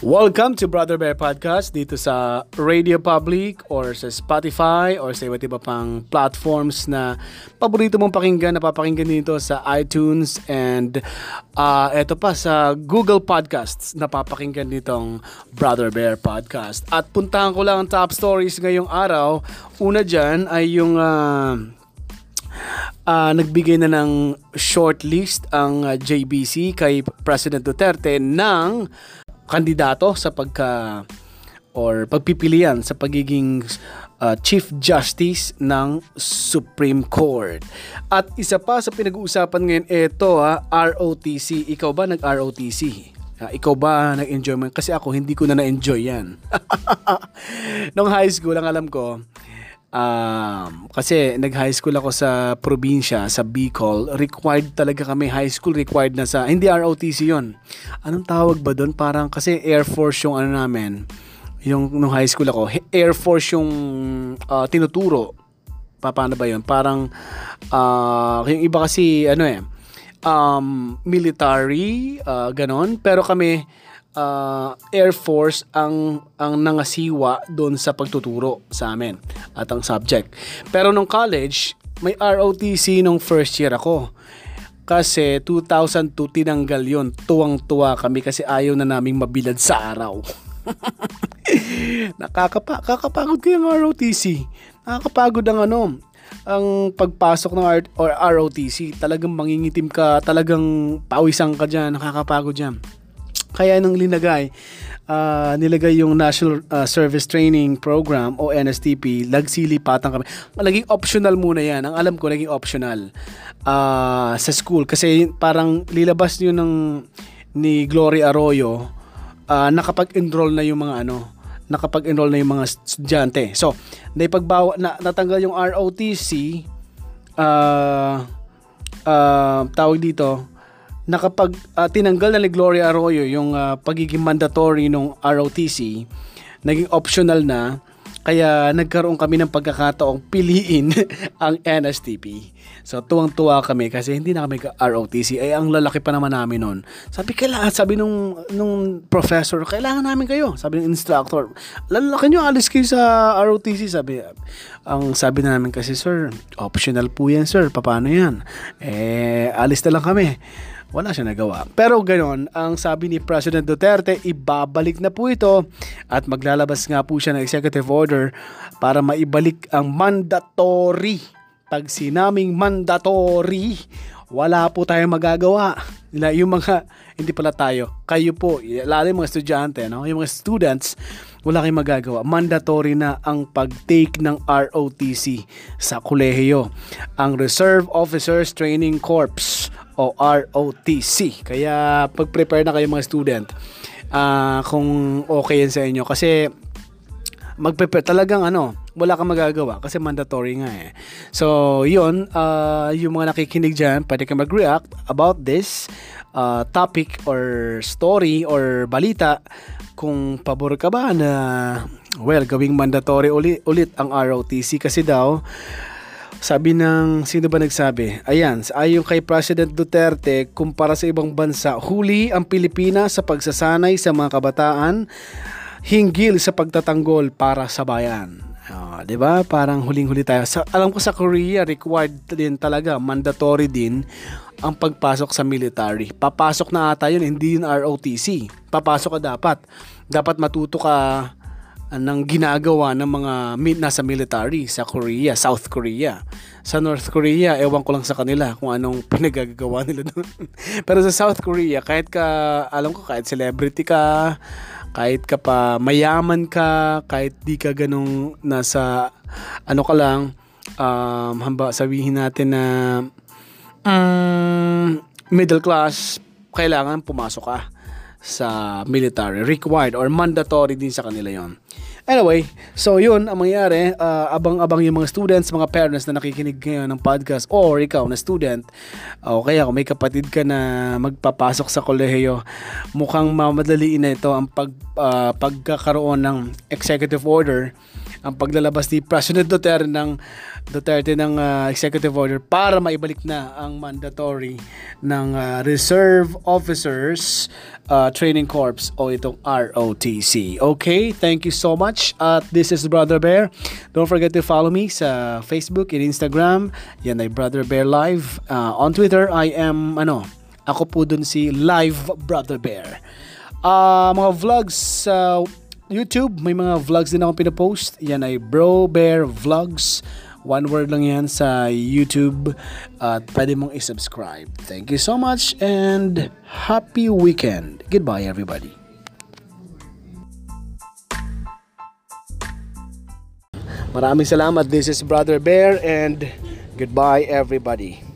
Welcome to Brother Bear Podcast dito sa Radio Public or sa Spotify or sa iba't iba pang platforms na paborito mong pakinggan, napapakinggan dito sa iTunes and uh, eto pa sa Google Podcasts napapakinggan ditong Brother Bear Podcast. At puntahan ko lang ang top stories ngayong araw. Una dyan ay yung uh, uh, nagbigay na ng short list ang JBC kay President Duterte ng kandidato sa pagka or pagpipilian sa pagiging uh, Chief Justice ng Supreme Court. At isa pa sa pinag-uusapan ngayon, ito ha, ROTC. Ikaw ba nag-ROTC? Uh, ikaw ba nag-enjoy mo? Kasi ako, hindi ko na na-enjoy yan. Nung high school, ang alam ko, Um, kasi nag-high school ako sa probinsya, sa Bicol. Required talaga kami, high school required na sa, hindi ROTC yon Anong tawag ba doon? Parang kasi Air Force yung ano namin, yung nung high school ako, Air Force yung uh, tinuturo. Pa, paano ba yun? Parang, uh, yung iba kasi, ano eh, um, military, uh, ganon. Pero kami, uh, Air Force ang ang nangasiwa doon sa pagtuturo sa amin at ang subject. Pero nung college, may ROTC nung first year ako. Kasi 2002 tinanggal yon Tuwang-tuwa kami kasi ayaw na naming mabilad sa araw. Nakakapa kakapagod kayo ng ROTC. Nakakapagod ang ano, ang pagpasok ng R- or ROTC. Talagang mangingitim ka, talagang pawisan ka dyan, nakakapagod dyan. Kaya nung linagay, uh, nilagay yung National uh, Service Training Program o NSTP, lagsilipatan kami. Naging optional muna yan. Ang alam ko, naging optional uh, sa school. Kasi parang lilabas yun ng ni Glory Arroyo, uh, nakapag-enroll na yung mga ano, nakapag-enroll na yung mga estudyante. So, naipagbawa, na, natanggal yung ROTC, uh, uh, tawag dito, na kapag uh, tinanggal na ni Gloria Arroyo yung uh, pagiging mandatory ng ROTC, naging optional na, kaya nagkaroon kami ng pagkakataong piliin ang NSTP. So tuwang-tuwa kami kasi hindi na kami ROTC. Ay ang lalaki pa naman namin noon. Sabi kailangan, sabi nung nung professor, kailangan namin kayo. Sabi ng instructor, lalaki nyo alis kayo sa ROTC. Sabi, ang sabi na namin kasi, sir, optional po yan sir. Paano yan? Eh, alis na lang kami wala siya nagawa. Pero ganoon, ang sabi ni President Duterte, ibabalik na po ito at maglalabas nga po siya ng executive order para maibalik ang mandatory. Pag sinaming mandatory, wala po tayong magagawa. Yung mga, hindi pala tayo, kayo po, lalo yung mga estudyante, no? yung mga students, wala kayong magagawa. Mandatory na ang pag-take ng ROTC sa kolehiyo. Ang Reserve Officers Training Corps o ROTC. Kaya pag-prepare na kayo mga student uh, kung okay yan sa inyo. Kasi mag-prepare talagang ano, wala kang magagawa kasi mandatory nga eh. So, yun, uh, yung mga nakikinig dyan, pwede ka mag-react about this uh, topic or story or balita kung pabor ka ba na well, gawing mandatory ulit, ulit ang ROTC kasi daw sabi ng, sino ba nagsabi? Ayan, ayon kay President Duterte, kumpara sa ibang bansa, huli ang Pilipinas sa pagsasanay sa mga kabataan hinggil sa pagtatanggol para sa bayan. Uh, 'di ba? Parang huling-huli tayo. Sa, alam ko sa Korea required din talaga, mandatory din ang pagpasok sa military. Papasok na ata 'yun, hindi yun ROTC. Papasok ka dapat. Dapat matuto ka ng ginagawa ng mga nasa military sa Korea, South Korea. Sa North Korea, ewan ko lang sa kanila kung anong pinagagawa nila doon. Pero sa South Korea, kahit ka, alam ko, kahit celebrity ka, kahit ka pa mayaman ka, kahit di ka ganong nasa, ano ka lang, um, hamba sabihin natin na um, middle class, kailangan pumasok ka sa military. Required or mandatory din sa kanila yon. Anyway, so yun ang mangyari. Uh, abang-abang yung mga students, mga parents na nakikinig ngayon ng podcast or ikaw na student o kaya kung may kapatid ka na magpapasok sa kolehiyo, mukhang mamadaliin na ito ang pag, uh, pagkakaroon ng executive order ang paglalabas ni President Duterte ng Duterte ng ah, executive order para maibalik na ang mandatory ng ah, Reserve Officers ah, Training Corps o itong ROTC. Okay, thank you so much. At this is Brother Bear. Don't forget to follow me sa Facebook and Instagram. Yan ay Brother Bear Live. Ah, on Twitter, I am ano, ako po dun si Live Brother Bear. Ah, mga vlogs sa YouTube, may mga vlogs din ako pinapost. Yan ay Bro Bear Vlogs. One word lang yan sa YouTube at pwede mong isubscribe. Thank you so much and happy weekend. Goodbye everybody. Maraming salamat. This is Brother Bear and goodbye everybody.